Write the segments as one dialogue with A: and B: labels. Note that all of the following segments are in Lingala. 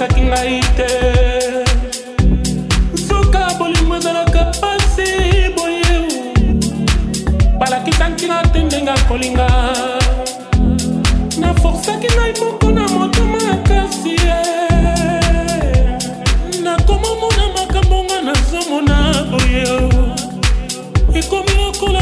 A: ebebisaki ngai te suka bolingo ezalaka pasi boye balakisaki nga te ndenge akolinga naforsaki ngai moko na motema makasi ye nakomamona makambonga nazomona boye ekomi lokola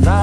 A: vai.